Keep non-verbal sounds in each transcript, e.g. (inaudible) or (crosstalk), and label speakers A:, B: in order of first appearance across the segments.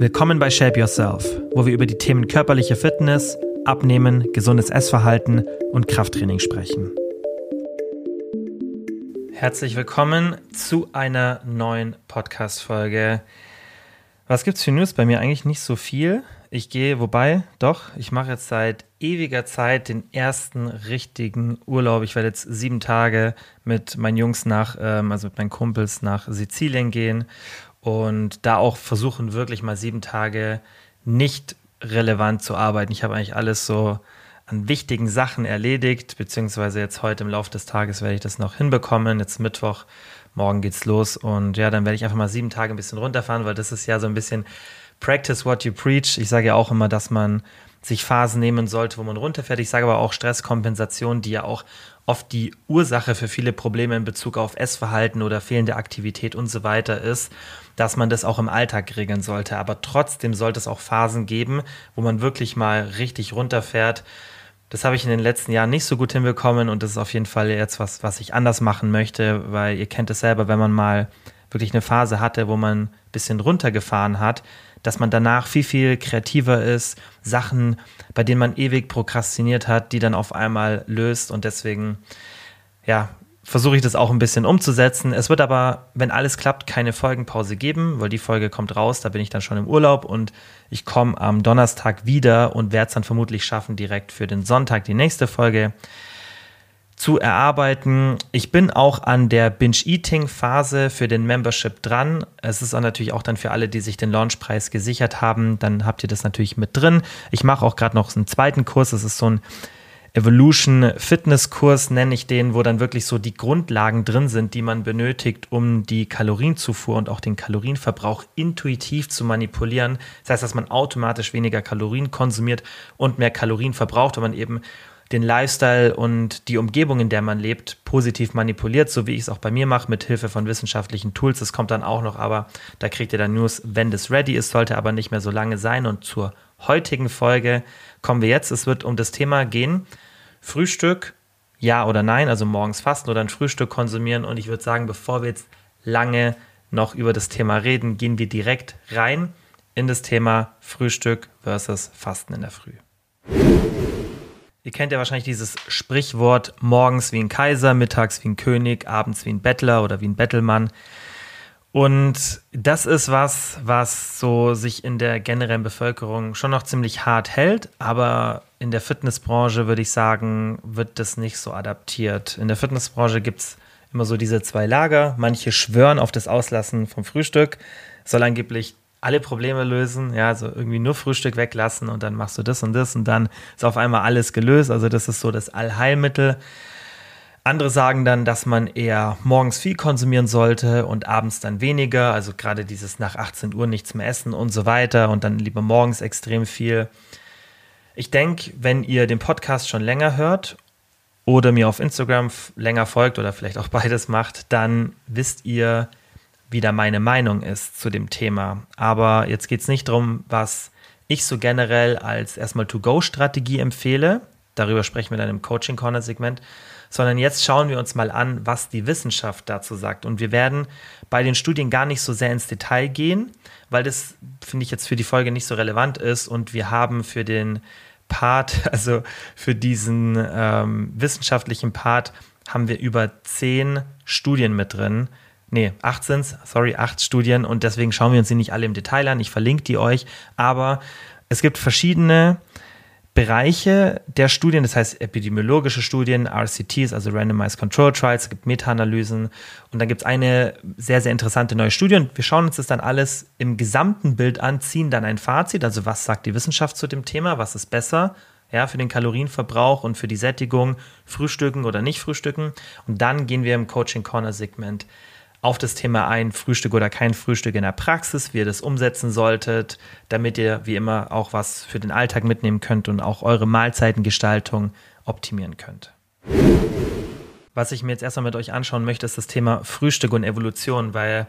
A: Willkommen bei Shape Yourself, wo wir über die Themen körperliche Fitness, Abnehmen, gesundes Essverhalten und Krafttraining sprechen. Herzlich willkommen zu einer neuen Podcast-Folge. Was gibt's für News? Bei mir eigentlich nicht so viel. Ich gehe, wobei, doch, ich mache jetzt seit ewiger Zeit den ersten richtigen Urlaub. Ich werde jetzt sieben Tage mit meinen Jungs nach, ähm, also mit meinen Kumpels nach Sizilien gehen und da auch versuchen, wirklich mal sieben Tage nicht relevant zu arbeiten. Ich habe eigentlich alles so an wichtigen Sachen erledigt, beziehungsweise jetzt heute im Laufe des Tages werde ich das noch hinbekommen. Jetzt Mittwoch, morgen geht's los und ja, dann werde ich einfach mal sieben Tage ein bisschen runterfahren, weil das ist ja so ein bisschen Practice what you preach. Ich sage ja auch immer, dass man sich Phasen nehmen sollte, wo man runterfährt. Ich sage aber auch Stresskompensation, die ja auch oft die Ursache für viele Probleme in Bezug auf Essverhalten oder fehlende Aktivität und so weiter ist, dass man das auch im Alltag regeln sollte. Aber trotzdem sollte es auch Phasen geben, wo man wirklich mal richtig runterfährt. Das habe ich in den letzten Jahren nicht so gut hinbekommen und das ist auf jeden Fall jetzt was, was ich anders machen möchte, weil ihr kennt es selber, wenn man mal wirklich eine Phase hatte, wo man ein bisschen runtergefahren hat, dass man danach viel, viel kreativer ist, Sachen, bei denen man ewig prokrastiniert hat, die dann auf einmal löst und deswegen, ja, versuche ich das auch ein bisschen umzusetzen. Es wird aber, wenn alles klappt, keine Folgenpause geben, weil die Folge kommt raus, da bin ich dann schon im Urlaub und ich komme am Donnerstag wieder und werde es dann vermutlich schaffen, direkt für den Sonntag die nächste Folge zu erarbeiten. Ich bin auch an der Binge-Eating-Phase für den Membership dran. Es ist auch natürlich auch dann für alle, die sich den Launchpreis gesichert haben, dann habt ihr das natürlich mit drin. Ich mache auch gerade noch einen zweiten Kurs. Das ist so ein Evolution Fitness Kurs, nenne ich den, wo dann wirklich so die Grundlagen drin sind, die man benötigt, um die Kalorienzufuhr und auch den Kalorienverbrauch intuitiv zu manipulieren. Das heißt, dass man automatisch weniger Kalorien konsumiert und mehr Kalorien verbraucht, wenn man eben den Lifestyle und die Umgebung, in der man lebt, positiv manipuliert, so wie ich es auch bei mir mache, mit Hilfe von wissenschaftlichen Tools. Das kommt dann auch noch, aber da kriegt ihr dann News, wenn das ready ist, sollte aber nicht mehr so lange sein. Und zur heutigen Folge kommen wir jetzt. Es wird um das Thema gehen: Frühstück, ja oder nein, also morgens fasten oder ein Frühstück konsumieren. Und ich würde sagen, bevor wir jetzt lange noch über das Thema reden, gehen wir direkt rein in das Thema Frühstück versus Fasten in der Früh. Ihr kennt ja wahrscheinlich dieses Sprichwort morgens wie ein Kaiser, mittags wie ein König, abends wie ein Bettler oder wie ein Bettelmann. Und das ist was, was so sich in der generellen Bevölkerung schon noch ziemlich hart hält, aber in der Fitnessbranche würde ich sagen, wird das nicht so adaptiert. In der Fitnessbranche gibt es immer so diese zwei Lager. Manche schwören auf das Auslassen vom Frühstück, soll angeblich alle Probleme lösen, ja, also irgendwie nur Frühstück weglassen und dann machst du das und das und dann ist auf einmal alles gelöst. Also das ist so das Allheilmittel. Andere sagen dann, dass man eher morgens viel konsumieren sollte und abends dann weniger, also gerade dieses nach 18 Uhr nichts mehr essen und so weiter und dann lieber morgens extrem viel. Ich denke, wenn ihr den Podcast schon länger hört oder mir auf Instagram länger folgt oder vielleicht auch (laughs) beides macht, dann wisst ihr, wie da meine Meinung ist zu dem Thema. Aber jetzt geht es nicht darum, was ich so generell als erstmal To-Go-Strategie empfehle. Darüber sprechen wir dann im Coaching-Corner-Segment. Sondern jetzt schauen wir uns mal an, was die Wissenschaft dazu sagt. Und wir werden bei den Studien gar nicht so sehr ins Detail gehen, weil das, finde ich, jetzt für die Folge nicht so relevant ist. Und wir haben für den Part, (laughs) also für diesen ähm, wissenschaftlichen Part, haben wir über zehn Studien mit drin, nee, acht sind sorry, acht Studien. Und deswegen schauen wir uns die nicht alle im Detail an. Ich verlinke die euch, aber es gibt verschiedene Bereiche der Studien, das heißt epidemiologische Studien, RCTs, also Randomized Control Trials, es gibt Meta-Analysen und dann gibt es eine sehr, sehr interessante neue Studie und wir schauen uns das dann alles im gesamten Bild an, ziehen dann ein Fazit, also was sagt die Wissenschaft zu dem Thema, was ist besser, ja, für den Kalorienverbrauch und für die Sättigung, frühstücken oder nicht frühstücken und dann gehen wir im Coaching Corner Segment auf das Thema ein, Frühstück oder kein Frühstück in der Praxis, wie ihr das umsetzen solltet, damit ihr wie immer auch was für den Alltag mitnehmen könnt und auch eure Mahlzeitengestaltung optimieren könnt. Was ich mir jetzt erstmal mit euch anschauen möchte, ist das Thema Frühstück und Evolution, weil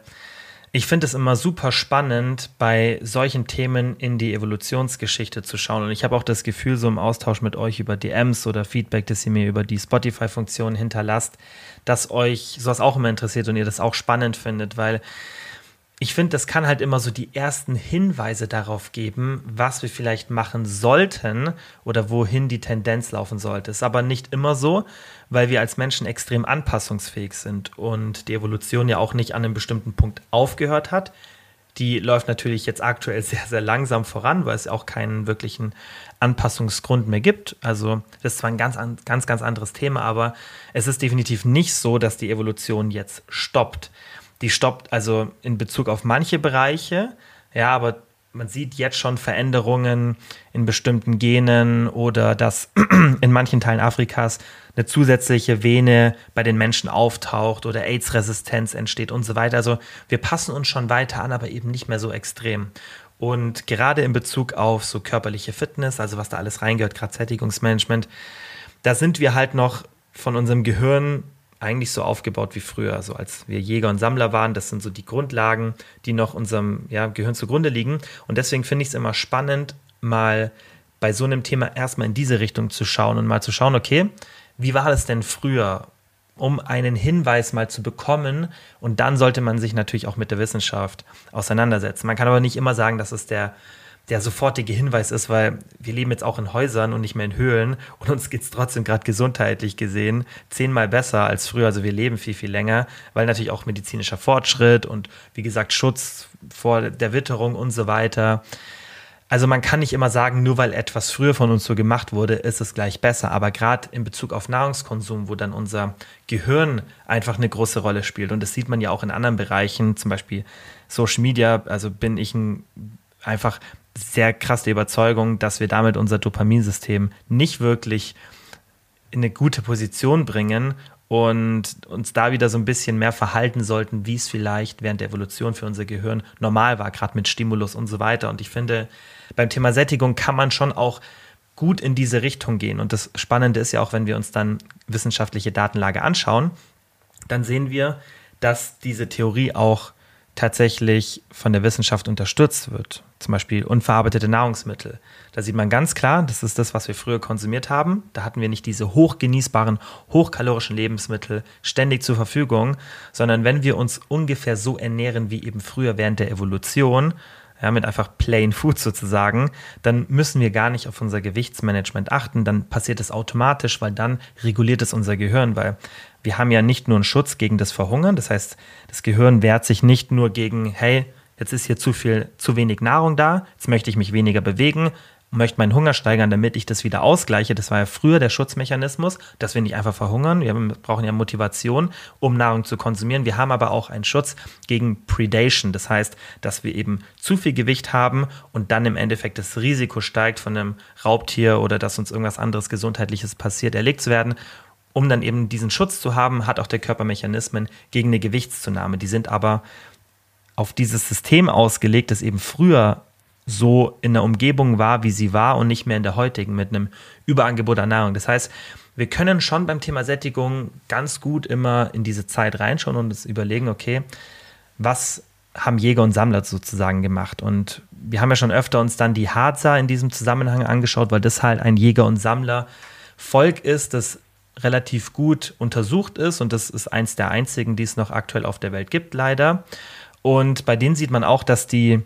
A: ich finde es immer super spannend, bei solchen Themen in die Evolutionsgeschichte zu schauen. Und ich habe auch das Gefühl, so im Austausch mit euch über DMs oder Feedback, das ihr mir über die Spotify-Funktion hinterlasst, dass euch sowas auch immer interessiert und ihr das auch spannend findet, weil ich finde, das kann halt immer so die ersten Hinweise darauf geben, was wir vielleicht machen sollten oder wohin die Tendenz laufen sollte. Ist aber nicht immer so, weil wir als Menschen extrem anpassungsfähig sind und die Evolution ja auch nicht an einem bestimmten Punkt aufgehört hat. Die läuft natürlich jetzt aktuell (laughs) sehr, sehr langsam voran, weil es auch keinen wirklichen Anpassungsgrund mehr gibt. Also das ist zwar ein ganz, ganz, ganz anderes Thema, aber es ist definitiv nicht so, dass die Evolution jetzt stoppt die stoppt also in Bezug auf manche Bereiche, ja, aber man sieht jetzt schon Veränderungen in bestimmten Genen oder dass (clears throat) in manchen Teilen Afrikas eine zusätzliche Vene bei den Menschen auftaucht oder AIDS-Resistenz entsteht und so weiter. Also wir passen uns schon weiter an, aber eben nicht mehr so extrem. Und gerade in Bezug auf so körperliche Fitness, also was da alles reingehört, gerade Sättigungsmanagement, da sind wir halt noch von unserem Gehirn eigentlich so aufgebaut wie früher, also als wir Jäger und Sammler waren. Das sind so die Grundlagen, die noch unserem ja, Gehirn zugrunde liegen. Und deswegen finde ich es immer spannend, mal bei so einem Thema erstmal in diese Richtung zu schauen und mal zu schauen, okay, wie war das denn früher? um einen Hinweis mal zu bekommen. Und dann sollte man sich natürlich auch mit der Wissenschaft auseinandersetzen. Man kann aber nicht immer sagen, dass es der der sofortige Hinweis ist, weil wir leben jetzt auch in Häusern und nicht mehr in Höhlen und uns geht es trotzdem gerade gesundheitlich gesehen zehnmal besser als früher. Also wir leben viel, viel länger, weil natürlich auch medizinischer Fortschritt und wie gesagt Schutz vor der Witterung und so weiter. Also man kann nicht immer sagen, nur weil etwas früher von uns so gemacht wurde, ist es gleich besser. Aber gerade in Bezug auf Nahrungskonsum, wo dann unser Gehirn einfach eine große Rolle spielt, und das sieht man ja auch in anderen Bereichen, zum Beispiel Social Media, also bin ich ein einfach sehr krass die Überzeugung, dass wir damit unser Dopaminsystem nicht wirklich in eine gute Position bringen und uns da wieder so ein bisschen mehr verhalten sollten, wie es vielleicht während der Evolution für unser Gehirn normal war, gerade mit Stimulus und so weiter. Und ich finde, beim Thema Sättigung kann man schon auch gut in diese Richtung gehen. Und das Spannende ist ja auch, wenn wir uns dann wissenschaftliche Datenlage anschauen, dann sehen wir, dass diese Theorie auch tatsächlich von der Wissenschaft unterstützt wird. Zum Beispiel unverarbeitete Nahrungsmittel. Da sieht man ganz klar, das ist das, was wir früher konsumiert haben. Da hatten wir nicht diese hochgenießbaren, hochkalorischen Lebensmittel ständig zur Verfügung, sondern wenn wir uns ungefähr so ernähren wie eben früher während der Evolution, ja, mit einfach plain Food sozusagen, dann müssen wir gar nicht auf unser Gewichtsmanagement achten. Dann passiert es automatisch, weil dann reguliert es unser Gehirn, weil wir haben ja nicht nur einen Schutz gegen das Verhungern. Das heißt, das Gehirn wehrt sich nicht nur gegen, hey, jetzt ist hier zu viel, zu wenig Nahrung da, jetzt möchte ich mich weniger bewegen, möchte meinen Hunger steigern, damit ich das wieder ausgleiche. Das war ja früher der Schutzmechanismus, dass wir nicht einfach verhungern. Wir brauchen ja Motivation, um Nahrung zu konsumieren. Wir haben aber auch einen Schutz gegen Predation. Das heißt, dass wir eben zu viel Gewicht haben und dann im Endeffekt das Risiko steigt, von einem Raubtier oder dass uns irgendwas anderes Gesundheitliches passiert, erlegt zu werden. Um dann eben diesen Schutz zu haben, hat auch der Körper Mechanismen gegen eine Gewichtszunahme. Die sind aber auf dieses System ausgelegt, das eben früher so in der Umgebung war, wie sie war und nicht mehr in der heutigen mit einem Überangebot an Nahrung. Das heißt, wir können schon beim Thema Sättigung ganz gut immer in diese Zeit reinschauen und uns überlegen, okay, was haben Jäger und Sammler sozusagen gemacht? Und wir haben ja schon öfter uns dann die Harzer in diesem Zusammenhang angeschaut, weil das halt ein Jäger- und Sammler-Volk ist, das relativ gut untersucht ist und das ist eins der einzigen, die es noch aktuell auf der Welt gibt, leider. Und bei denen sieht man auch, dass die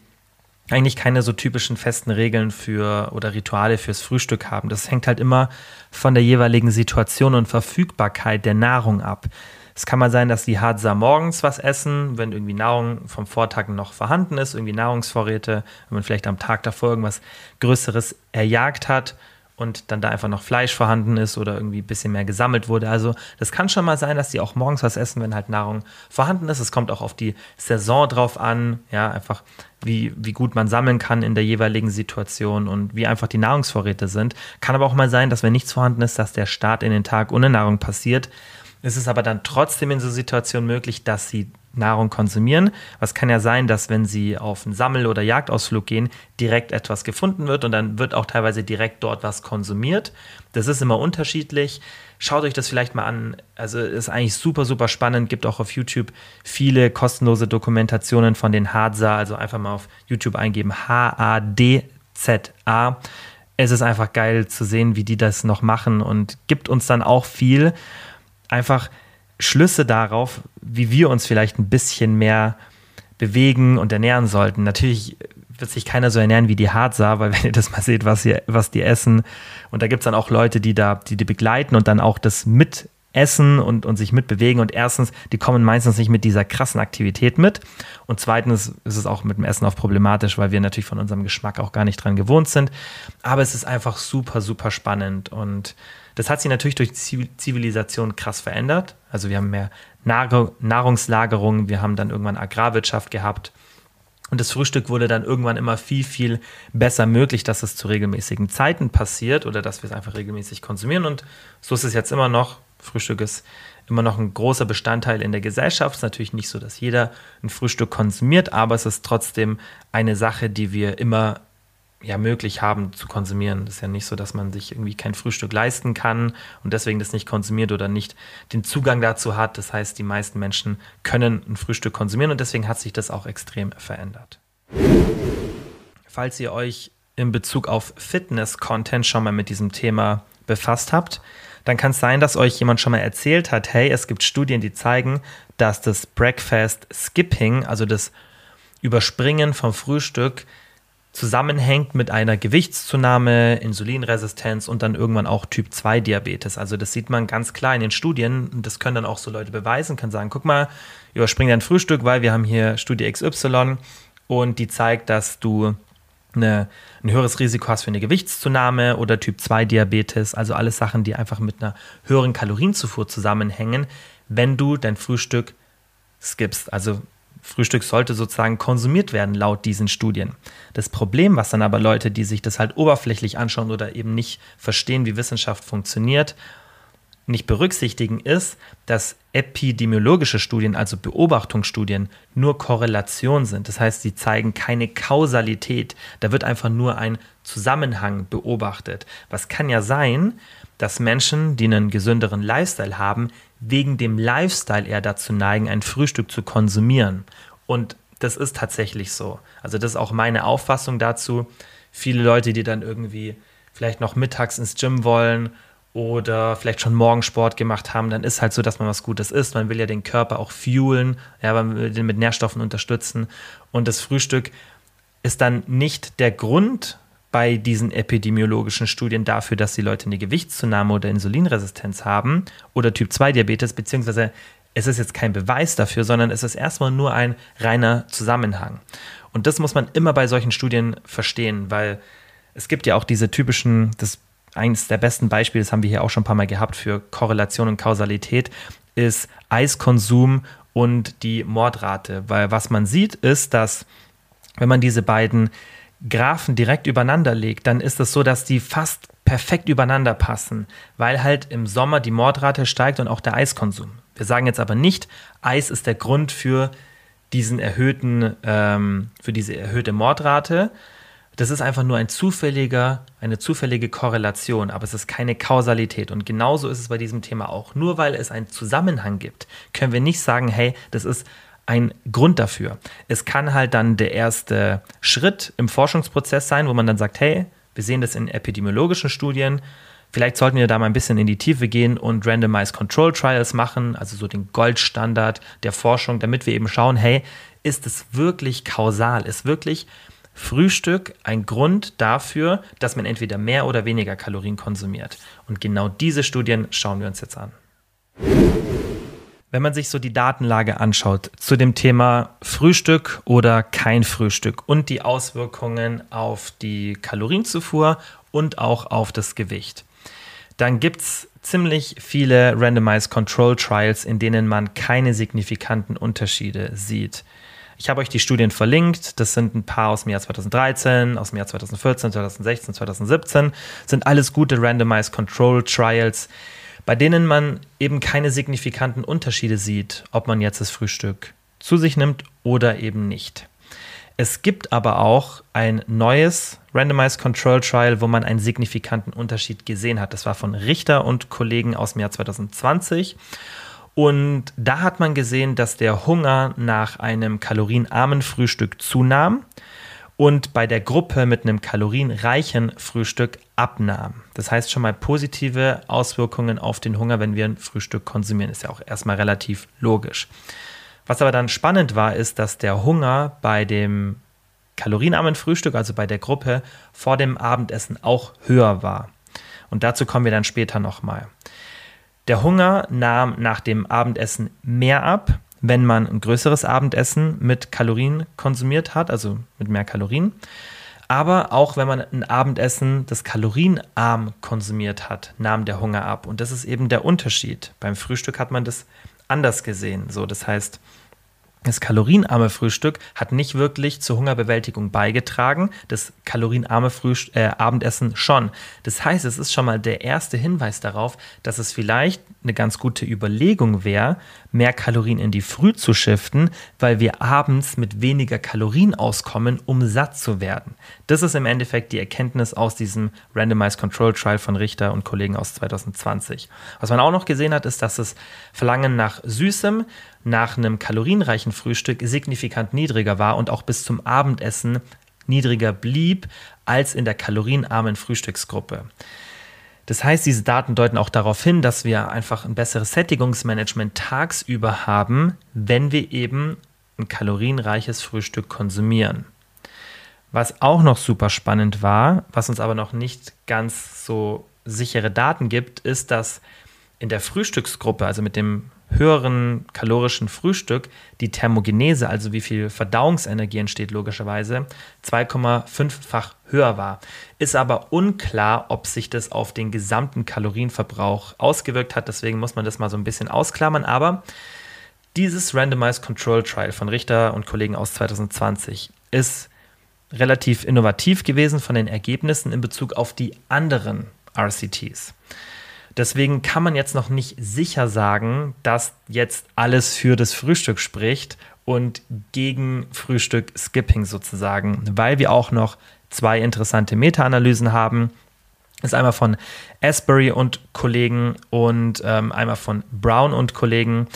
A: eigentlich keine so typischen festen Regeln für oder Rituale fürs Frühstück haben. Das hängt halt immer von der jeweiligen Situation und Verfügbarkeit der Nahrung ab. Es kann mal sein, dass die Hadza morgens was essen, wenn irgendwie Nahrung vom Vortag noch vorhanden ist, irgendwie Nahrungsvorräte, wenn man vielleicht am Tag davor irgendwas Größeres erjagt hat und dann da einfach noch Fleisch vorhanden ist oder irgendwie ein bisschen mehr gesammelt wurde. Also das kann schon mal sein, dass die auch morgens was essen, wenn halt Nahrung vorhanden ist. Es kommt auch auf die Saison drauf an, ja, einfach wie, wie gut man sammeln kann in der jeweiligen Situation und wie einfach die Nahrungsvorräte sind. Kann aber auch mal sein, dass wenn nichts vorhanden ist, dass der Start in den Tag ohne Nahrung passiert. Es ist aber dann trotzdem in so Situationen möglich, dass sie Nahrung konsumieren. Was kann ja sein, dass wenn sie auf einen Sammel- oder Jagdausflug gehen, direkt etwas gefunden wird und dann wird auch teilweise direkt dort was konsumiert. Das ist immer unterschiedlich. Schaut euch das vielleicht mal an. Also ist eigentlich super, super spannend. Gibt auch auf YouTube viele kostenlose Dokumentationen von den Hadza. Also einfach mal auf YouTube eingeben. H-A-D-Z-A. Es ist einfach geil zu sehen, wie die das noch machen und gibt uns dann auch viel. Einfach Schlüsse darauf, wie wir uns vielleicht ein bisschen mehr bewegen und ernähren sollten. Natürlich wird sich keiner so ernähren wie die Harzer, weil wenn ihr das mal seht, was, ihr, was die essen, und da gibt es dann auch Leute, die da, die, die begleiten und dann auch das mit essen und, und sich mitbewegen. Und erstens, die kommen meistens nicht mit dieser krassen Aktivität mit. Und zweitens ist es auch mit dem Essen auch problematisch, weil wir natürlich von unserem Geschmack auch gar nicht dran gewohnt sind. Aber es ist einfach super, super spannend. Und das hat sich natürlich durch Zivilisation krass verändert. Also wir haben mehr Nahrungslagerung, wir haben dann irgendwann Agrarwirtschaft gehabt. Und das Frühstück wurde dann irgendwann immer viel, viel besser möglich, dass es zu regelmäßigen Zeiten passiert oder dass wir es einfach regelmäßig konsumieren. Und so ist es jetzt immer noch. Frühstück ist immer noch ein großer Bestandteil in der Gesellschaft. Es ist natürlich nicht so, dass jeder ein Frühstück konsumiert, aber es ist trotzdem eine Sache, die wir immer ja, möglich haben zu konsumieren. Es ist ja nicht so, dass man sich irgendwie kein Frühstück leisten kann und deswegen das nicht konsumiert oder nicht den Zugang dazu hat. Das heißt, die meisten Menschen können ein Frühstück konsumieren und deswegen hat sich das auch extrem verändert. Falls ihr euch in Bezug auf Fitness-Content schon mal mit diesem Thema befasst habt, dann kann es sein, dass euch jemand schon mal erzählt hat, hey, es gibt Studien, die zeigen, dass das Breakfast Skipping, also das Überspringen vom Frühstück, zusammenhängt mit einer Gewichtszunahme, Insulinresistenz und dann irgendwann auch Typ 2 Diabetes. Also das sieht man ganz klar in den Studien und das können dann auch so Leute beweisen, können sagen, guck mal, überspring dein Frühstück, weil wir haben hier Studie XY und die zeigt, dass du eine, ein höheres Risiko hast für eine Gewichtszunahme oder Typ 2 Diabetes, also alles Sachen, die einfach mit einer höheren Kalorienzufuhr zusammenhängen, wenn du dein Frühstück skippst. Also Frühstück sollte sozusagen konsumiert werden laut diesen Studien. Das Problem, was dann aber Leute, die sich das halt oberflächlich anschauen oder eben nicht verstehen, wie Wissenschaft funktioniert, nicht berücksichtigen, ist, dass epidemiologische Studien, also Beobachtungsstudien, nur Korrelation sind. Das heißt, sie zeigen keine Kausalität. Da wird einfach nur ein Zusammenhang beobachtet. Was kann ja sein, dass Menschen, die einen gesünderen Lifestyle haben, wegen dem Lifestyle eher dazu neigen, ein Frühstück zu konsumieren. Und das ist tatsächlich so. Also das ist auch meine Auffassung dazu. Viele Leute, die dann irgendwie vielleicht noch mittags ins Gym wollen oder vielleicht schon Morgensport gemacht haben, dann ist halt so, dass man was Gutes isst. Man will ja den Körper auch fuelen, ja, man will den mit Nährstoffen unterstützen. Und das Frühstück ist dann nicht der Grund bei diesen epidemiologischen Studien dafür, dass die Leute eine Gewichtszunahme oder Insulinresistenz haben oder Typ 2 Diabetes, beziehungsweise es ist jetzt kein Beweis dafür, sondern es ist erstmal nur ein reiner Zusammenhang. Und das muss man immer bei solchen Studien verstehen, weil es gibt ja auch diese typischen, das eines der besten Beispiele, das haben wir hier auch schon ein paar Mal gehabt für Korrelation und Kausalität, ist Eiskonsum und die Mordrate. Weil was man sieht, ist, dass wenn man diese beiden Graphen direkt übereinander legt, dann ist es so, dass die fast perfekt übereinander passen, weil halt im Sommer die Mordrate steigt und auch der Eiskonsum. Wir sagen jetzt aber nicht, Eis ist der Grund für diesen erhöhten, ähm, für diese erhöhte Mordrate. Das ist einfach nur ein zufälliger, eine zufällige Korrelation, aber es ist keine Kausalität. Und genauso ist es bei diesem Thema auch. Nur weil es einen Zusammenhang gibt, können wir nicht sagen, hey, das ist ein Grund dafür. Es kann halt dann der erste Schritt im Forschungsprozess sein, wo man dann sagt, hey, wir sehen das in epidemiologischen Studien, vielleicht sollten wir da mal ein bisschen in die Tiefe gehen und Randomized Control Trials machen, also so den Goldstandard der Forschung, damit wir eben schauen, hey, ist es wirklich kausal, ist wirklich Frühstück ein Grund dafür, dass man entweder mehr oder weniger Kalorien konsumiert. Und genau diese Studien schauen wir uns jetzt an. Wenn man sich so die Datenlage anschaut zu dem Thema Frühstück oder kein Frühstück und die Auswirkungen auf die Kalorienzufuhr und auch auf das Gewicht, dann gibt es ziemlich viele Randomized Control Trials, in denen man keine signifikanten Unterschiede sieht. Ich habe euch die Studien verlinkt. Das sind ein paar aus dem Jahr 2013, aus dem Jahr 2014, 2016, 2017. Das sind alles gute Randomized Control Trials, bei denen man eben keine signifikanten Unterschiede sieht, ob man jetzt das Frühstück zu sich nimmt oder eben nicht. Es gibt aber auch ein neues Randomized Control Trial, wo man einen signifikanten Unterschied gesehen hat. Das war von Richter und Kollegen aus dem Jahr 2020. Und da hat man gesehen, dass der Hunger nach einem kalorienarmen Frühstück zunahm und bei der Gruppe mit einem kalorienreichen Frühstück abnahm. Das heißt schon mal positive Auswirkungen auf den Hunger, wenn wir ein Frühstück konsumieren. Ist ja auch erstmal relativ logisch. Was aber dann spannend war, ist, dass der Hunger bei dem kalorienarmen Frühstück, also bei der Gruppe, vor dem Abendessen auch höher war. Und dazu kommen wir dann später nochmal. Der Hunger nahm nach dem Abendessen mehr ab, wenn man ein größeres Abendessen mit Kalorien konsumiert hat, also mit mehr Kalorien. Aber auch wenn man ein Abendessen, das kalorienarm konsumiert hat, nahm der Hunger ab. Und das ist eben der Unterschied. Beim Frühstück hat man das anders gesehen. So, das heißt, das kalorienarme Frühstück hat nicht wirklich zur Hungerbewältigung beigetragen, das kalorienarme Frühst äh, Abendessen schon. Das heißt, es ist schon mal der erste Hinweis darauf, dass es vielleicht eine ganz gute Überlegung wäre, mehr Kalorien in die Früh zu shiften, weil wir abends mit weniger Kalorien auskommen, um satt zu werden. Das ist im Endeffekt die Erkenntnis aus diesem Randomized Control Trial von Richter und Kollegen aus 2020. Was man auch noch gesehen hat, ist, dass das Verlangen nach Süßem nach einem kalorienreichen Frühstück signifikant niedriger war und auch bis zum Abendessen niedriger blieb als in der kalorienarmen Frühstücksgruppe. Das heißt, diese Daten deuten auch darauf hin, dass wir einfach ein besseres Sättigungsmanagement tagsüber haben, wenn wir eben ein kalorienreiches Frühstück konsumieren. Was auch noch super spannend war, was uns aber noch nicht ganz so sichere Daten gibt, ist, dass in der Frühstücksgruppe, also mit dem höheren kalorischen Frühstück die Thermogenese, also wie viel Verdauungsenergie entsteht, logischerweise 2,5-fach höher war. Ist aber unklar, ob sich das auf den gesamten Kalorienverbrauch ausgewirkt hat. Deswegen muss man das mal so ein bisschen ausklammern. Aber dieses Randomized Control Trial von Richter und Kollegen aus 2020 ist relativ innovativ gewesen von den Ergebnissen in Bezug auf die anderen RCTs. Deswegen kann man jetzt noch nicht sicher sagen, dass jetzt alles für das Frühstück spricht und gegen Frühstück-Skipping sozusagen, weil wir auch noch zwei interessante Meta-Analysen haben. Das ist einmal von Asbury und Kollegen und ähm, einmal von Brown und Kollegen.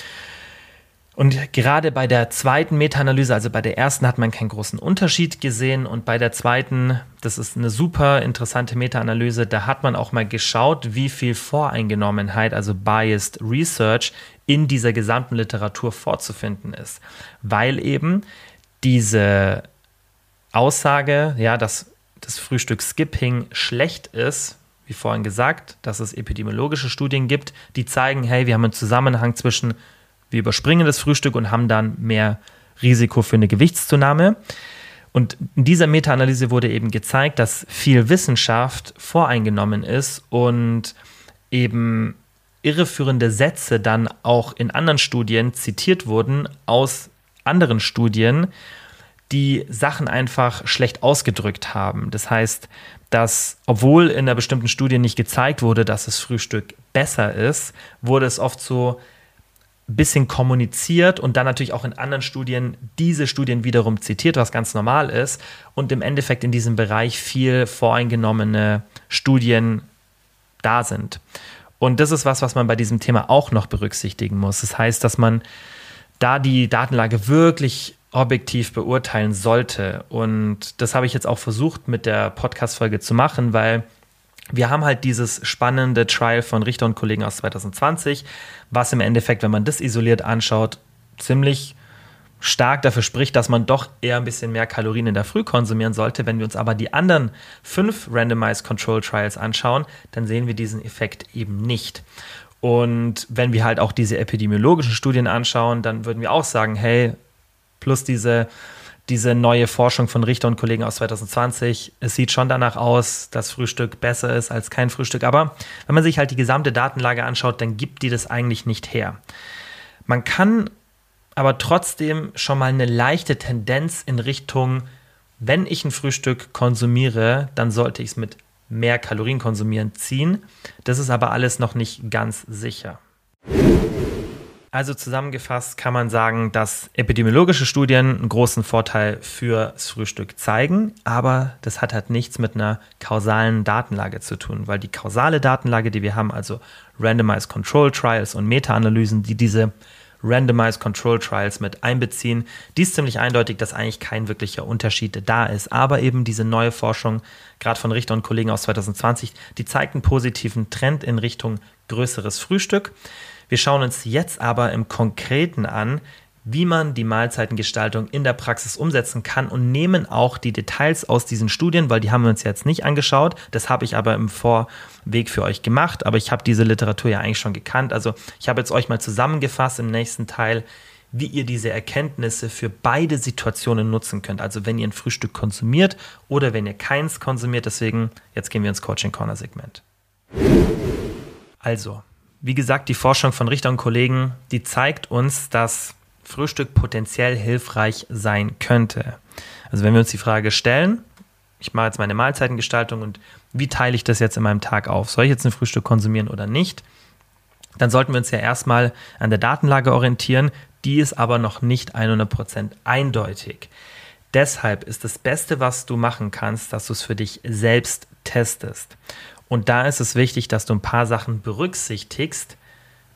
A: Und gerade bei der zweiten Meta-Analyse, also bei der ersten, hat man keinen großen Unterschied gesehen. Und bei der zweiten, das ist eine super interessante Meta-Analyse, da hat man auch mal geschaut, wie viel Voreingenommenheit, also Biased Research, in dieser gesamten Literatur vorzufinden ist. Weil eben diese Aussage, ja, dass das Frühstück Skipping schlecht ist, wie vorhin gesagt, dass es epidemiologische Studien gibt, die zeigen, hey, wir haben einen Zusammenhang zwischen wir überspringen das Frühstück und haben dann mehr Risiko für eine Gewichtszunahme. Und in dieser Meta-Analyse wurde eben gezeigt, dass viel Wissenschaft voreingenommen ist und eben irreführende Sätze dann auch in anderen Studien zitiert wurden aus anderen Studien, die Sachen einfach schlecht ausgedrückt haben. Das heißt, dass obwohl in einer bestimmten Studie nicht gezeigt wurde, dass das Frühstück besser ist, wurde es oft so bisschen kommuniziert und dann natürlich auch in anderen Studien diese Studien wiederum zitiert, was ganz normal ist und im Endeffekt in diesem Bereich viel voreingenommene Studien da sind. Und das ist was, was man bei diesem Thema auch noch berücksichtigen muss. Das heißt, dass man da die Datenlage wirklich objektiv beurteilen sollte. Und das habe ich jetzt auch versucht mit der Podcast-Folge zu machen, weil wir haben halt dieses spannende Trial von Richter und Kollegen aus 2020, was im Endeffekt, wenn man das isoliert anschaut, ziemlich stark dafür spricht, dass man doch eher ein bisschen mehr Kalorien in der Früh konsumieren sollte. Wenn wir uns aber die anderen fünf Randomized Control Trials anschauen, dann sehen wir diesen Effekt eben nicht. Und wenn wir halt auch diese epidemiologischen Studien anschauen, dann würden wir auch sagen, hey, plus diese diese neue Forschung von Richter und Kollegen aus 2020. Es sieht schon danach aus, dass Frühstück besser ist als kein Frühstück. Aber wenn man sich halt die gesamte Datenlage anschaut, dann gibt die das eigentlich nicht her. Man kann aber trotzdem schon mal eine leichte Tendenz in Richtung, wenn ich ein Frühstück konsumiere, dann sollte ich es mit mehr Kalorien konsumieren ziehen. Das ist aber alles noch nicht ganz sicher. Also zusammengefasst kann man sagen, dass epidemiologische Studien einen großen Vorteil fürs Frühstück zeigen, aber das hat halt nichts mit einer kausalen Datenlage zu tun, weil die kausale Datenlage, die wir haben, also Randomized Control Trials und Meta-Analysen, die diese Randomized Control Trials mit einbeziehen, die ist ziemlich eindeutig, dass eigentlich kein wirklicher Unterschied da ist. Aber eben diese neue Forschung, gerade von Richter und Kollegen aus 2020, die zeigt einen positiven Trend in Richtung größeres Frühstück. Wir schauen uns jetzt aber im Konkreten an, wie man die Mahlzeitengestaltung in der Praxis umsetzen kann und nehmen auch die Details aus diesen Studien, weil die haben wir uns jetzt nicht angeschaut. Das habe ich aber im Vorweg für euch gemacht, aber ich habe diese Literatur ja eigentlich schon gekannt. Also ich habe jetzt euch mal zusammengefasst im nächsten Teil, wie ihr diese Erkenntnisse für beide Situationen nutzen könnt. Also wenn ihr ein Frühstück konsumiert oder wenn ihr keins konsumiert. Deswegen, jetzt gehen wir ins Coaching Corner Segment. Also, wie gesagt, die Forschung von Richter und Kollegen, die zeigt uns, dass Frühstück potenziell hilfreich sein könnte. Also wenn wir uns die Frage stellen, ich mache jetzt meine Mahlzeitengestaltung und wie teile ich das jetzt in meinem Tag auf? Soll ich jetzt ein Frühstück konsumieren oder nicht? Dann sollten wir uns ja erstmal an der Datenlage orientieren. Die ist aber noch nicht 100% eindeutig. Deshalb ist das Beste, was du machen kannst, dass du es für dich selbst testest. Und da ist es wichtig, dass du ein paar Sachen berücksichtigst,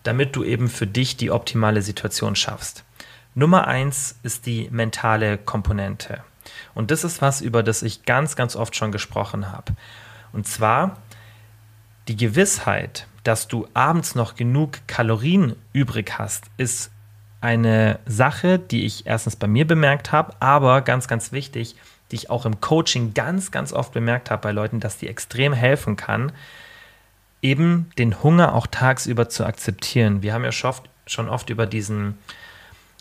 A: damit du eben für dich die optimale Situation schaffst. Nummer eins ist die mentale Komponente. Und das ist was, über das ich ganz, ganz oft schon gesprochen habe. Und zwar die Gewissheit, dass du abends noch genug Kalorien übrig hast, ist eine Sache, die ich erstens bei mir bemerkt habe, aber ganz, ganz wichtig, die ich auch im Coaching ganz, ganz oft bemerkt habe bei Leuten, dass die extrem helfen kann, eben den Hunger auch tagsüber zu akzeptieren. Wir haben ja schon oft über diesen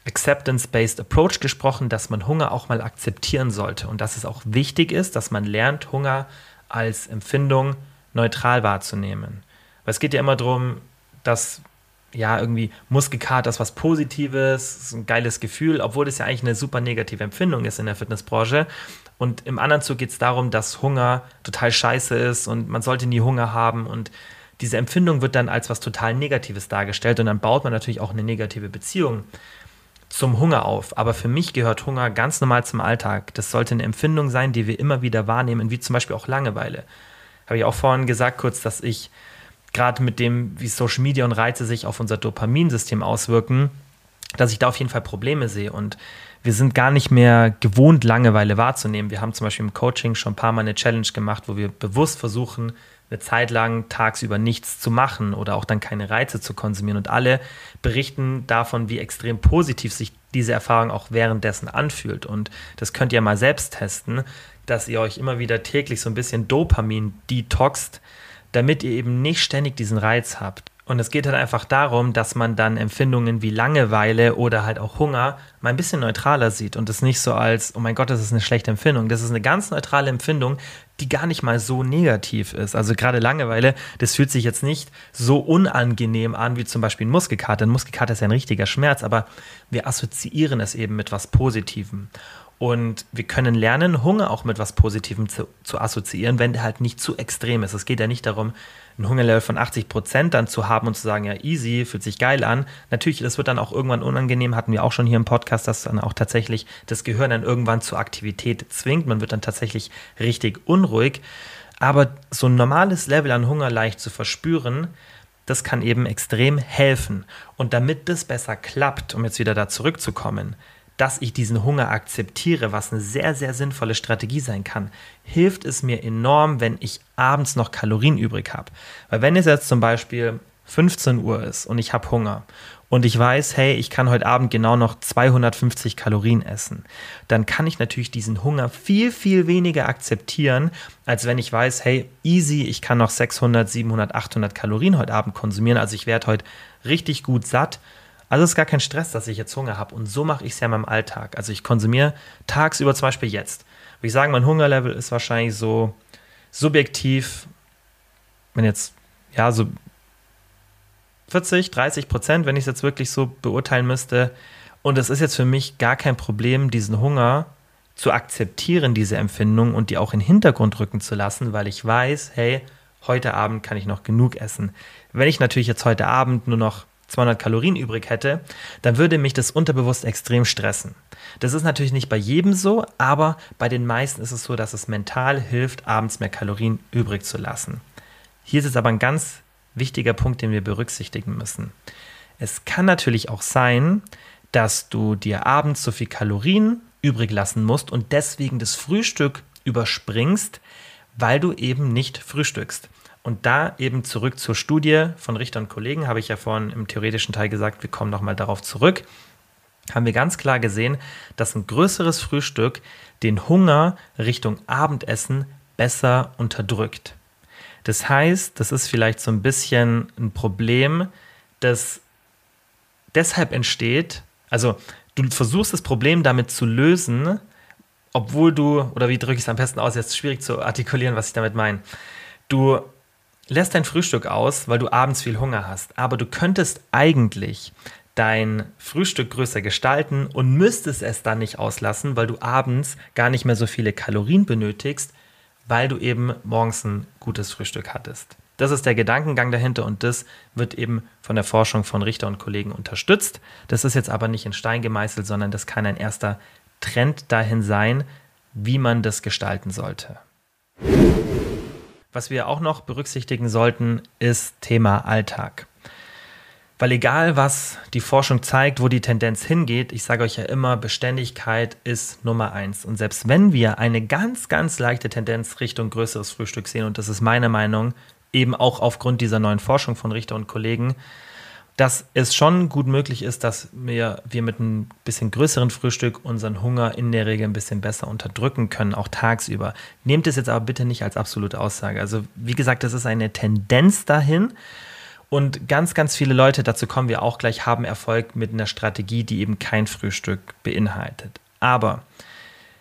A: Acceptance-Based Approach gesprochen, dass man Hunger auch mal akzeptieren sollte und dass es auch wichtig ist, dass man lernt, Hunger als Empfindung neutral wahrzunehmen. Weil es geht ja immer darum, dass ja irgendwie Muskelkater ist was Positives, ist ein geiles Gefühl, obwohl das ja eigentlich eine super negative Empfindung ist in der Fitnessbranche. Und im anderen Zug geht es darum, dass Hunger total scheiße ist und man sollte nie Hunger haben und diese Empfindung wird dann als was total Negatives dargestellt und dann baut man natürlich auch eine negative Beziehung zum Hunger auf. Aber für mich gehört Hunger ganz normal zum Alltag. Das sollte eine Empfindung sein, die wir immer wieder wahrnehmen, wie zum Beispiel auch Langeweile. Habe ich auch vorhin gesagt kurz, dass ich gerade mit dem, wie Social Media und Reize sich auf unser Dopaminsystem auswirken, dass ich da auf jeden Fall Probleme sehe. Und wir sind gar nicht mehr gewohnt, Langeweile wahrzunehmen. Wir haben zum Beispiel im Coaching schon ein paar Mal eine Challenge gemacht, wo wir bewusst versuchen, eine Zeit lang tagsüber nichts zu machen oder auch dann keine Reize zu konsumieren. Und alle berichten davon, wie extrem positiv sich diese Erfahrung auch währenddessen anfühlt. Und das könnt ihr mal selbst testen, dass ihr euch immer wieder täglich so ein bisschen Dopamin detoxt, damit ihr eben nicht ständig diesen Reiz habt. Und es geht halt einfach darum, dass man dann Empfindungen wie Langeweile oder halt auch Hunger mal ein bisschen neutraler sieht und es nicht so als, oh mein Gott, das ist eine schlechte Empfindung. Das ist eine ganz neutrale Empfindung, die gar nicht mal so negativ ist. Also gerade Langeweile, das fühlt sich jetzt nicht so unangenehm an wie zum Beispiel ein Muskelkater. Ein Muskelkater ist ja ein richtiger Schmerz, aber wir assoziieren es eben mit was Positivem. Und wir können lernen, Hunger auch mit was Positivem zu, zu assoziieren, wenn der halt nicht zu extrem ist. Es geht ja nicht darum, ein Hungerlevel von 80 Prozent dann zu haben und zu sagen, ja, easy, fühlt sich geil an. Natürlich, das wird dann auch irgendwann unangenehm, hatten wir auch schon hier im Podcast, dass dann auch tatsächlich das Gehirn dann irgendwann zur Aktivität zwingt. Man wird dann tatsächlich richtig unruhig. Aber so ein normales Level an Hunger leicht zu verspüren, das kann eben extrem helfen. Und damit das besser klappt, um jetzt wieder da zurückzukommen, dass ich diesen Hunger akzeptiere, was eine sehr, sehr sinnvolle Strategie sein kann, hilft es mir enorm, wenn ich abends noch Kalorien übrig habe. Weil wenn es jetzt zum Beispiel 15 Uhr ist und ich habe Hunger und ich weiß, hey, ich kann heute Abend genau noch 250 Kalorien essen, dann kann ich natürlich diesen Hunger viel, viel weniger akzeptieren, als wenn ich weiß, hey, easy, ich kann noch 600, 700, 800 Kalorien heute Abend konsumieren. Also ich werde heute richtig gut satt also es ist gar kein Stress, dass ich jetzt Hunger habe. Und so mache ich es ja in meinem Alltag. Also ich konsumiere tagsüber zum Beispiel jetzt. Würde ich sagen, mein Hungerlevel ist wahrscheinlich so subjektiv, wenn jetzt, ja, so 40, 30 Prozent, wenn ich es jetzt wirklich so beurteilen müsste. Und es ist jetzt für mich gar kein Problem, diesen Hunger zu akzeptieren, diese Empfindung und die auch in den Hintergrund rücken zu lassen, weil ich weiß, hey, heute Abend kann ich noch genug essen. Wenn ich natürlich jetzt heute Abend nur noch 200 Kalorien übrig hätte, dann würde mich das unterbewusst extrem stressen. Das ist natürlich nicht bei jedem so, aber bei den meisten ist es so, dass es mental hilft, abends mehr Kalorien übrig zu lassen. Hier ist es aber ein ganz wichtiger Punkt, den wir berücksichtigen müssen. Es kann natürlich auch sein, dass du dir abends so viel Kalorien übrig lassen musst und deswegen das Frühstück überspringst, weil du eben nicht frühstückst. Und da eben zurück zur Studie von Richter und Kollegen, habe ich ja vorhin im theoretischen Teil gesagt, wir kommen nochmal darauf zurück. haben wir ganz klar gesehen, dass ein größeres Frühstück den Hunger Richtung Abendessen besser unterdrückt. Das heißt, das ist vielleicht so ein bisschen ein Problem, das deshalb entsteht, also du versuchst das Problem damit zu lösen, obwohl du, oder wie drücke ich es am besten aus, jetzt ist schwierig zu artikulieren, was ich damit meine. Du lässt dein Frühstück aus, weil du abends viel Hunger hast, aber du könntest eigentlich dein Frühstück größer gestalten und müsstest es dann nicht auslassen, weil du abends gar nicht mehr so viele Kalorien benötigst, weil du eben morgens ein gutes Frühstück hattest. Das ist der Gedankengang dahinter und das wird eben von der Forschung von Richter und Kollegen unterstützt. Das ist jetzt aber nicht in Stein gemeißelt, sondern das kann ein erster Trend dahin sein, wie man das gestalten sollte. Was wir auch noch berücksichtigen sollten, ist Thema Alltag. Weil egal, was die Forschung zeigt, wo die Tendenz hingeht, ich sage euch ja immer, Beständigkeit ist Nummer eins. Und selbst wenn wir eine ganz, ganz leichte Tendenz Richtung größeres Frühstück sehen, und das ist meine Meinung, eben auch aufgrund dieser neuen Forschung von Richter und Kollegen, dass es schon gut möglich ist, dass wir, wir mit einem bisschen größeren Frühstück unseren Hunger in der Regel ein bisschen besser unterdrücken können, auch tagsüber. Nehmt es jetzt aber bitte nicht als absolute Aussage. Also wie gesagt, das ist eine Tendenz dahin. Und ganz, ganz viele Leute, dazu kommen wir auch gleich, haben Erfolg mit einer Strategie, die eben kein Frühstück beinhaltet. Aber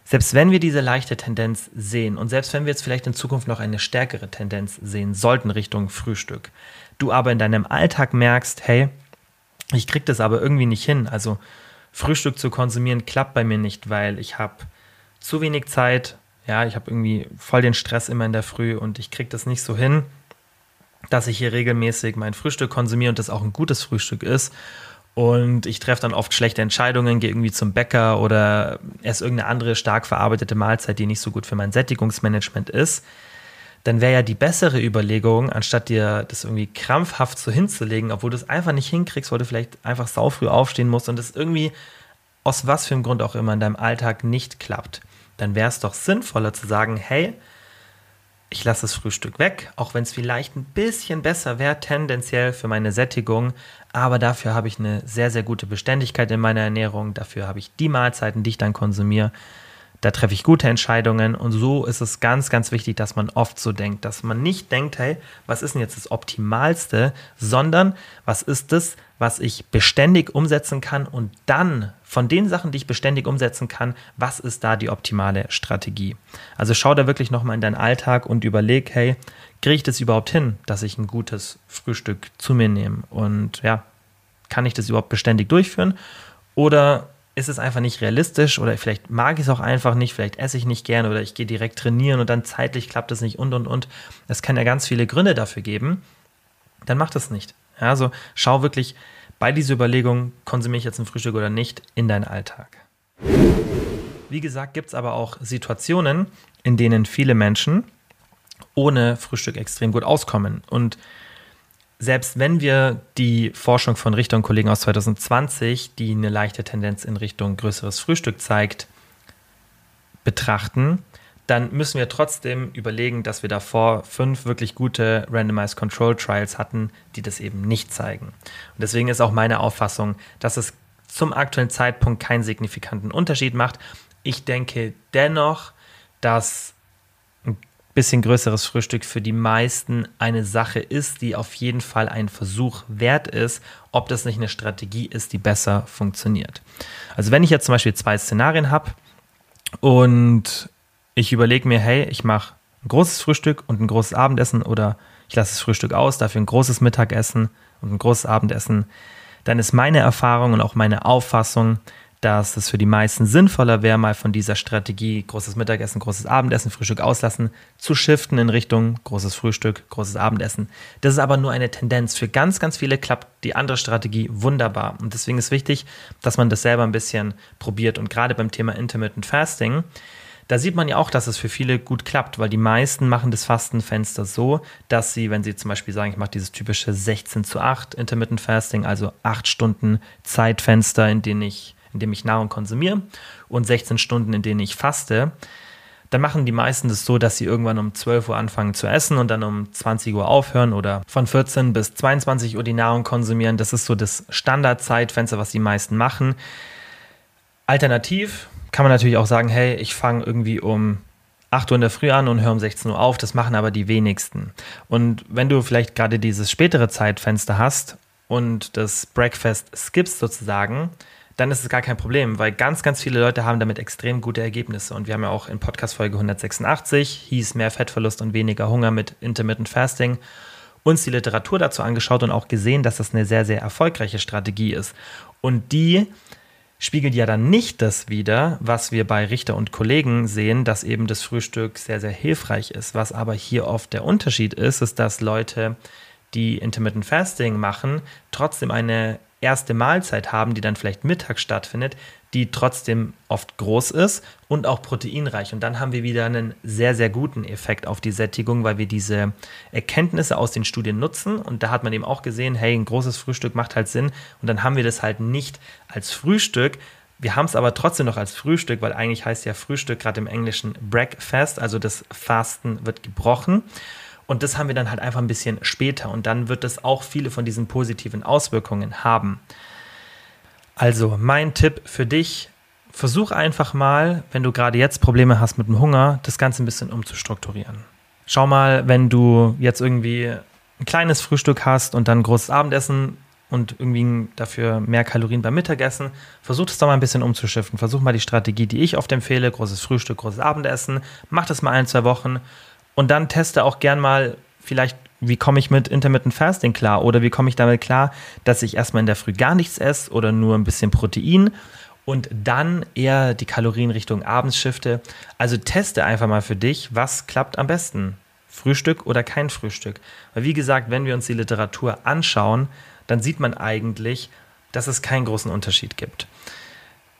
A: selbst wenn wir diese leichte Tendenz sehen und selbst wenn wir jetzt vielleicht in Zukunft noch eine stärkere Tendenz sehen sollten Richtung Frühstück, du aber in deinem Alltag merkst, hey, ich krieg das aber irgendwie nicht hin. Also Frühstück zu konsumieren klappt bei mir nicht, weil ich habe zu wenig Zeit. Ja, ich habe irgendwie voll den Stress immer in der Früh und ich krieg das nicht so hin dass ich hier regelmäßig mein Frühstück konsumiere und das auch ein gutes Frühstück ist. Und ich treffe dann oft schlechte Entscheidungen, gehe irgendwie zum Bäcker oder esse irgendeine andere stark verarbeitete Mahlzeit, die nicht so gut für mein Sättigungsmanagement ist. Dann wäre ja die bessere Überlegung, anstatt dir das irgendwie krampfhaft so hinzulegen, obwohl du es einfach nicht hinkriegst, weil du vielleicht einfach saufrüh aufstehen musst und es irgendwie aus was für einem Grund auch immer in deinem Alltag nicht klappt, dann wäre es doch sinnvoller zu sagen, hey, ich lasse das Frühstück weg, auch wenn es vielleicht ein bisschen besser wäre, tendenziell für meine Sättigung. Aber dafür habe ich eine sehr, sehr gute Beständigkeit in meiner Ernährung. Dafür habe ich die Mahlzeiten, die ich dann konsumiere. Da treffe ich gute Entscheidungen. Und so ist es ganz, ganz wichtig, dass man oft so denkt, dass man nicht denkt, hey, was ist denn jetzt das Optimalste, sondern was ist das, was ich beständig umsetzen kann und dann von den Sachen, die ich beständig umsetzen kann, was ist da die optimale Strategie? Also schau da wirklich nochmal in deinen Alltag und überleg, hey, kriege ich das überhaupt hin, dass ich ein gutes Frühstück zu mir nehme? Und ja, kann ich das überhaupt beständig durchführen? Oder ist es einfach nicht realistisch oder vielleicht mag ich es auch einfach nicht, vielleicht esse ich nicht gerne oder ich gehe direkt trainieren und dann zeitlich klappt es nicht und und und. Es kann ja ganz viele Gründe dafür geben. Dann mach das nicht. Ja, also schau wirklich, bei dieser Überlegung, konsumiere ich jetzt ein Frühstück oder nicht, in deinen Alltag. Wie gesagt, gibt es aber auch Situationen, in denen viele Menschen ohne Frühstück extrem gut auskommen. Und selbst wenn wir die Forschung von Richter und Kollegen aus 2020, die eine leichte Tendenz in Richtung größeres Frühstück zeigt, betrachten, dann müssen wir trotzdem überlegen, dass wir davor fünf wirklich gute Randomized Control Trials hatten, die das eben nicht zeigen. Und deswegen ist auch meine Auffassung, dass es zum aktuellen Zeitpunkt keinen signifikanten Unterschied macht. Ich denke dennoch, dass bisschen größeres Frühstück für die meisten eine Sache ist, die auf jeden Fall ein Versuch wert ist, ob das nicht eine Strategie ist, die besser funktioniert. Also wenn ich jetzt zum Beispiel zwei Szenarien habe und ich überlege mir, hey, ich mache ein großes Frühstück und ein großes Abendessen oder ich lasse das Frühstück aus, dafür ein großes Mittagessen und ein großes Abendessen, dann ist meine Erfahrung und auch meine Auffassung, dass es für die meisten sinnvoller wäre, mal von dieser Strategie großes Mittagessen, großes Abendessen, Frühstück auslassen, zu shiften in Richtung großes Frühstück, großes Abendessen. Das ist aber nur eine Tendenz. Für ganz, ganz viele klappt die andere Strategie wunderbar. Und deswegen ist wichtig, dass man das selber ein bisschen probiert. Und gerade beim Thema Intermittent Fasting da sieht man ja auch, dass es für viele gut klappt, weil die meisten machen das Fastenfenster so, dass sie, wenn sie zum Beispiel sagen, ich mache dieses typische 16 zu 8 Intermittent Fasting, also 8 Stunden Zeitfenster, in denen ich, in dem ich Nahrung konsumiere und 16 Stunden, in denen ich faste, dann machen die meisten das so, dass sie irgendwann um 12 Uhr anfangen zu essen und dann um 20 Uhr aufhören oder von 14 bis 22 Uhr die Nahrung konsumieren. Das ist so das Standardzeitfenster, was die meisten machen. Alternativ kann man natürlich auch sagen, hey, ich fange irgendwie um 8 Uhr in der Früh an und höre um 16 Uhr auf. Das machen aber die wenigsten. Und wenn du vielleicht gerade dieses spätere Zeitfenster hast und das Breakfast skippst sozusagen, dann ist es gar kein Problem, weil ganz, ganz viele Leute haben damit extrem gute Ergebnisse. Und wir haben ja auch in Podcast-Folge 186, hieß mehr Fettverlust und weniger Hunger mit Intermittent Fasting, uns die Literatur dazu angeschaut und auch gesehen, dass das eine sehr, sehr erfolgreiche Strategie ist. Und die spiegelt ja dann nicht das wider, was wir bei Richter und Kollegen sehen, dass eben das Frühstück sehr, sehr hilfreich ist. Was aber hier oft der Unterschied ist, ist, dass Leute, die Intermittent Fasting machen, trotzdem eine erste Mahlzeit haben, die dann vielleicht mittags stattfindet, die trotzdem oft groß ist und auch proteinreich. Und dann haben wir wieder einen sehr, sehr guten Effekt auf die Sättigung, weil wir diese Erkenntnisse aus den Studien nutzen. Und da hat man eben auch gesehen, hey, ein großes Frühstück macht halt Sinn. Und dann haben wir das halt nicht als Frühstück. Wir haben es aber trotzdem noch als Frühstück, weil eigentlich heißt ja Frühstück gerade im Englischen Breakfast, also das Fasten wird gebrochen. Und das haben wir dann halt einfach ein bisschen später. Und dann wird es auch viele von diesen positiven Auswirkungen haben. Also mein Tipp für dich, versuch einfach mal, wenn du gerade jetzt Probleme hast mit dem Hunger, das Ganze ein bisschen umzustrukturieren. Schau mal, wenn du jetzt irgendwie ein kleines Frühstück hast und dann ein großes Abendessen und irgendwie dafür mehr Kalorien beim Mittagessen, versuch das doch mal ein bisschen umzuschiften. Versuch mal die Strategie, die ich oft empfehle, großes Frühstück, großes Abendessen, mach das mal ein, zwei Wochen und dann teste auch gern mal vielleicht wie komme ich mit Intermittent Fasting klar? Oder wie komme ich damit klar, dass ich erstmal in der Früh gar nichts esse oder nur ein bisschen Protein und dann eher die Kalorien Richtung abends shifte? Also teste einfach mal für dich, was klappt am besten. Frühstück oder kein Frühstück. Weil wie gesagt, wenn wir uns die Literatur anschauen, dann sieht man eigentlich, dass es keinen großen Unterschied gibt.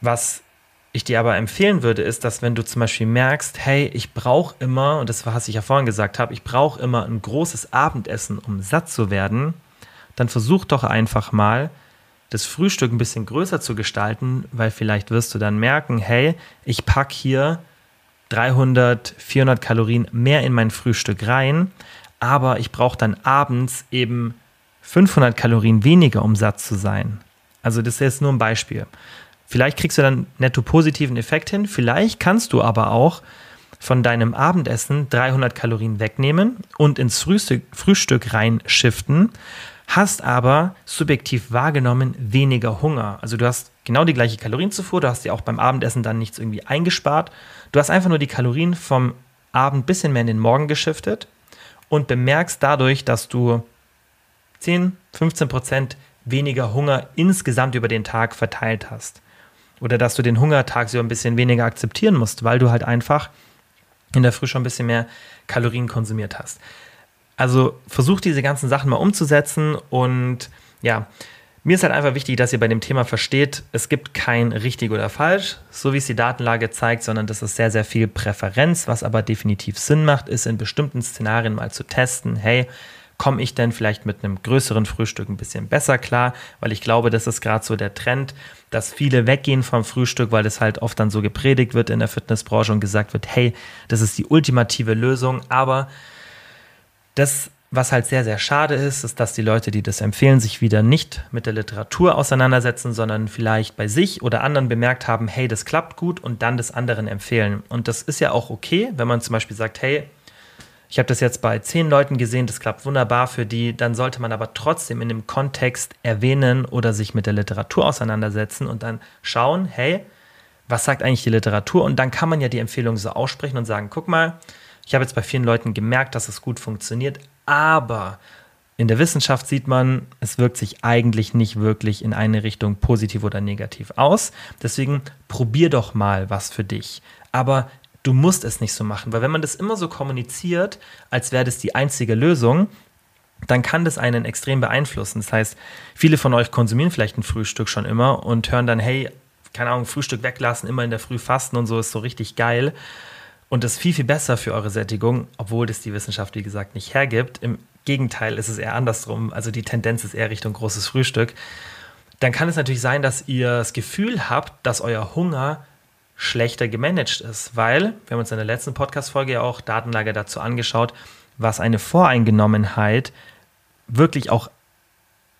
A: Was ich dir aber empfehlen würde, ist, dass wenn du zum Beispiel merkst, hey, ich brauche immer, und das war, was ich ja vorhin gesagt habe, ich brauche immer ein großes Abendessen, um satt zu werden, dann versuch doch einfach mal, das Frühstück ein bisschen größer zu gestalten, weil vielleicht wirst du dann merken, hey, ich packe hier 300, 400 Kalorien mehr in mein Frühstück rein, aber ich brauche dann abends eben 500 Kalorien weniger, um satt zu sein. Also das ist jetzt nur ein Beispiel. Vielleicht kriegst du dann netto positiven Effekt hin. Vielleicht kannst du aber auch von deinem Abendessen 300 Kalorien wegnehmen und ins Frühstück, Frühstück reinschiften, hast aber subjektiv wahrgenommen weniger Hunger. Also du hast genau die gleiche Kalorienzufuhr, du hast dir auch beim Abendessen dann nichts irgendwie eingespart. Du hast einfach nur die Kalorien vom Abend bisschen mehr in den Morgen geschiftet und bemerkst dadurch, dass du 10, 15 Prozent weniger Hunger insgesamt über den Tag verteilt hast. Oder dass du den Hunger tagsüber ein bisschen weniger akzeptieren musst, weil du halt einfach in der Früh schon ein bisschen mehr Kalorien konsumiert hast. Also versuch diese ganzen Sachen mal umzusetzen und ja, mir ist halt einfach wichtig, dass ihr bei dem Thema versteht, es gibt kein richtig oder falsch, so wie es die Datenlage zeigt, sondern das ist sehr, sehr viel Präferenz. Was aber definitiv Sinn macht, ist in bestimmten Szenarien mal zu testen, hey, komme ich denn vielleicht mit einem größeren Frühstück ein bisschen besser klar, weil ich glaube, das ist gerade so der Trend, dass viele weggehen vom Frühstück, weil es halt oft dann so gepredigt wird in der Fitnessbranche und gesagt wird, hey, das ist die ultimative Lösung, aber das was halt sehr, sehr schade ist, ist, dass die Leute, die das empfehlen, sich wieder nicht mit der Literatur auseinandersetzen, sondern vielleicht bei sich oder anderen bemerkt haben, hey, das klappt gut und dann des anderen empfehlen. Und das ist ja auch okay, wenn man zum Beispiel sagt, hey, ich habe das jetzt bei zehn Leuten gesehen, das klappt wunderbar für die. Dann sollte man aber trotzdem in dem Kontext erwähnen oder sich mit der Literatur auseinandersetzen und dann schauen, hey, was sagt eigentlich die Literatur? Und dann kann man ja die Empfehlung so aussprechen und sagen, guck mal, ich habe jetzt bei vielen Leuten gemerkt, dass es gut funktioniert, aber in der Wissenschaft sieht man, es wirkt sich eigentlich nicht wirklich in eine Richtung positiv oder negativ aus. Deswegen probier doch mal was für dich. Aber du musst es nicht so machen, weil wenn man das immer so kommuniziert, als wäre das die einzige Lösung, dann kann das einen extrem beeinflussen. Das heißt, viele von euch konsumieren vielleicht ein Frühstück schon immer und hören dann, hey, keine Ahnung, Frühstück weglassen, immer in der Früh fasten und so ist so richtig geil. Und das ist viel, viel besser für eure Sättigung, obwohl das die Wissenschaft, wie gesagt, nicht hergibt. Im Gegenteil ist es eher andersrum. Also die Tendenz ist eher Richtung großes Frühstück. Dann kann es natürlich sein, dass ihr das Gefühl habt, dass euer Hunger schlechter gemanagt ist, weil wir haben uns in der letzten Podcast-Folge ja auch Datenlage dazu angeschaut, was eine Voreingenommenheit wirklich auch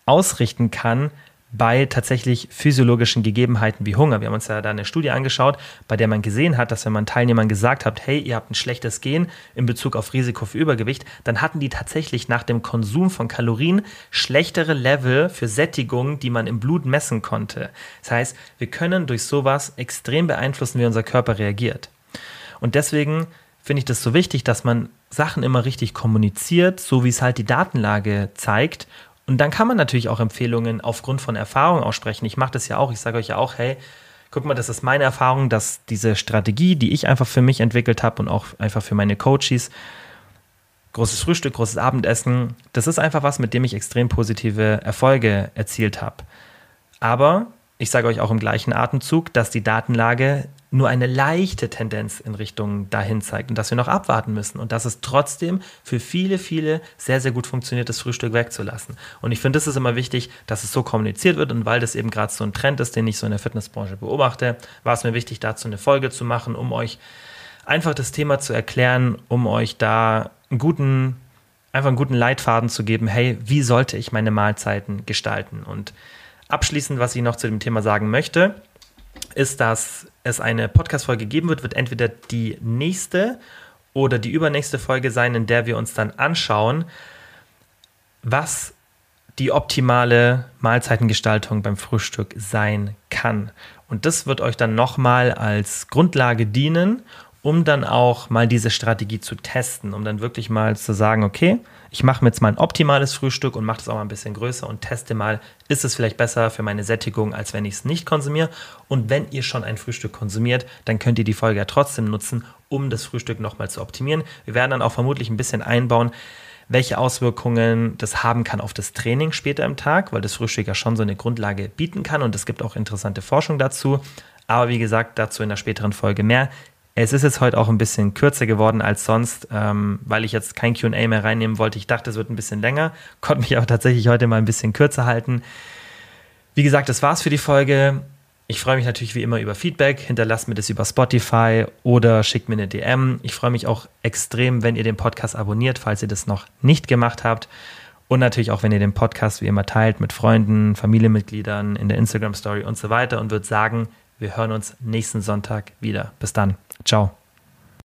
A: ausrichten kann bei tatsächlich physiologischen Gegebenheiten wie Hunger. Wir haben uns ja da eine Studie angeschaut, bei der man gesehen hat, dass wenn man Teilnehmern gesagt hat, hey, ihr habt ein schlechtes Gen in Bezug auf Risiko für Übergewicht, dann hatten die tatsächlich nach dem Konsum von Kalorien schlechtere Level für Sättigung, die man im Blut messen konnte. Das heißt, wir können durch sowas extrem beeinflussen, wie unser Körper reagiert. Und deswegen finde ich das so wichtig, dass man Sachen immer richtig kommuniziert, so wie es halt die Datenlage zeigt und dann kann man natürlich auch Empfehlungen aufgrund von Erfahrung aussprechen. Ich mache das ja auch. Ich sage euch ja auch, hey, guck mal, das ist meine Erfahrung, dass diese Strategie, die ich einfach für mich entwickelt habe und auch einfach für meine Coaches, großes Frühstück, großes Abendessen, das ist einfach was, mit dem ich extrem positive Erfolge erzielt habe. Aber ich sage euch auch im gleichen Atemzug, dass die Datenlage nur eine leichte Tendenz in Richtung dahin zeigt und dass wir noch abwarten müssen und dass es trotzdem für viele, viele sehr, sehr gut funktioniert, das Frühstück wegzulassen. Und ich finde, es ist immer wichtig, dass es so kommuniziert wird und weil das eben gerade so ein Trend ist, den ich so in der Fitnessbranche beobachte, war es mir wichtig, dazu eine Folge zu machen, um euch einfach das Thema zu erklären, um euch da einen guten, einfach einen guten Leitfaden zu geben, hey, wie sollte ich meine Mahlzeiten gestalten? Und abschließend, was ich noch zu dem Thema sagen möchte, ist, dass es eine Podcast-Folge geben wird, wird entweder die nächste oder die übernächste Folge sein, in der wir uns dann anschauen, was die optimale Mahlzeitengestaltung beim Frühstück sein kann. Und das wird euch dann nochmal als Grundlage dienen, um dann auch mal diese Strategie zu testen, um dann wirklich mal zu sagen, okay, ich mache mir jetzt mal ein optimales Frühstück und mache das auch mal ein bisschen größer und teste mal, ist es vielleicht besser für meine Sättigung, als wenn ich es nicht konsumiere. Und wenn ihr schon ein Frühstück konsumiert, dann könnt ihr die Folge ja trotzdem nutzen, um das Frühstück nochmal zu optimieren. Wir werden dann auch vermutlich ein bisschen einbauen, welche Auswirkungen das haben kann auf das Training später im Tag, weil das Frühstück ja schon so eine Grundlage bieten kann und es gibt auch interessante Forschung dazu. Aber wie gesagt, dazu in der späteren Folge mehr. Es ist jetzt heute auch ein bisschen kürzer geworden als sonst, ähm, weil ich jetzt kein QA mehr reinnehmen wollte. Ich dachte, es wird ein bisschen länger, (laughs) konnte mich aber tatsächlich heute mal ein bisschen kürzer halten. Wie gesagt, das war's für die Folge. Ich freue mich natürlich wie immer über Feedback. Hinterlasst mir das über Spotify oder schickt mir eine DM. Ich freue mich auch extrem, wenn ihr den Podcast abonniert, falls ihr das noch nicht gemacht habt. Und natürlich auch, wenn ihr den Podcast wie immer teilt mit Freunden, Familienmitgliedern, in der Instagram Story und so weiter und würde sagen, wir hören uns nächsten Sonntag wieder. Bis dann. Ciao.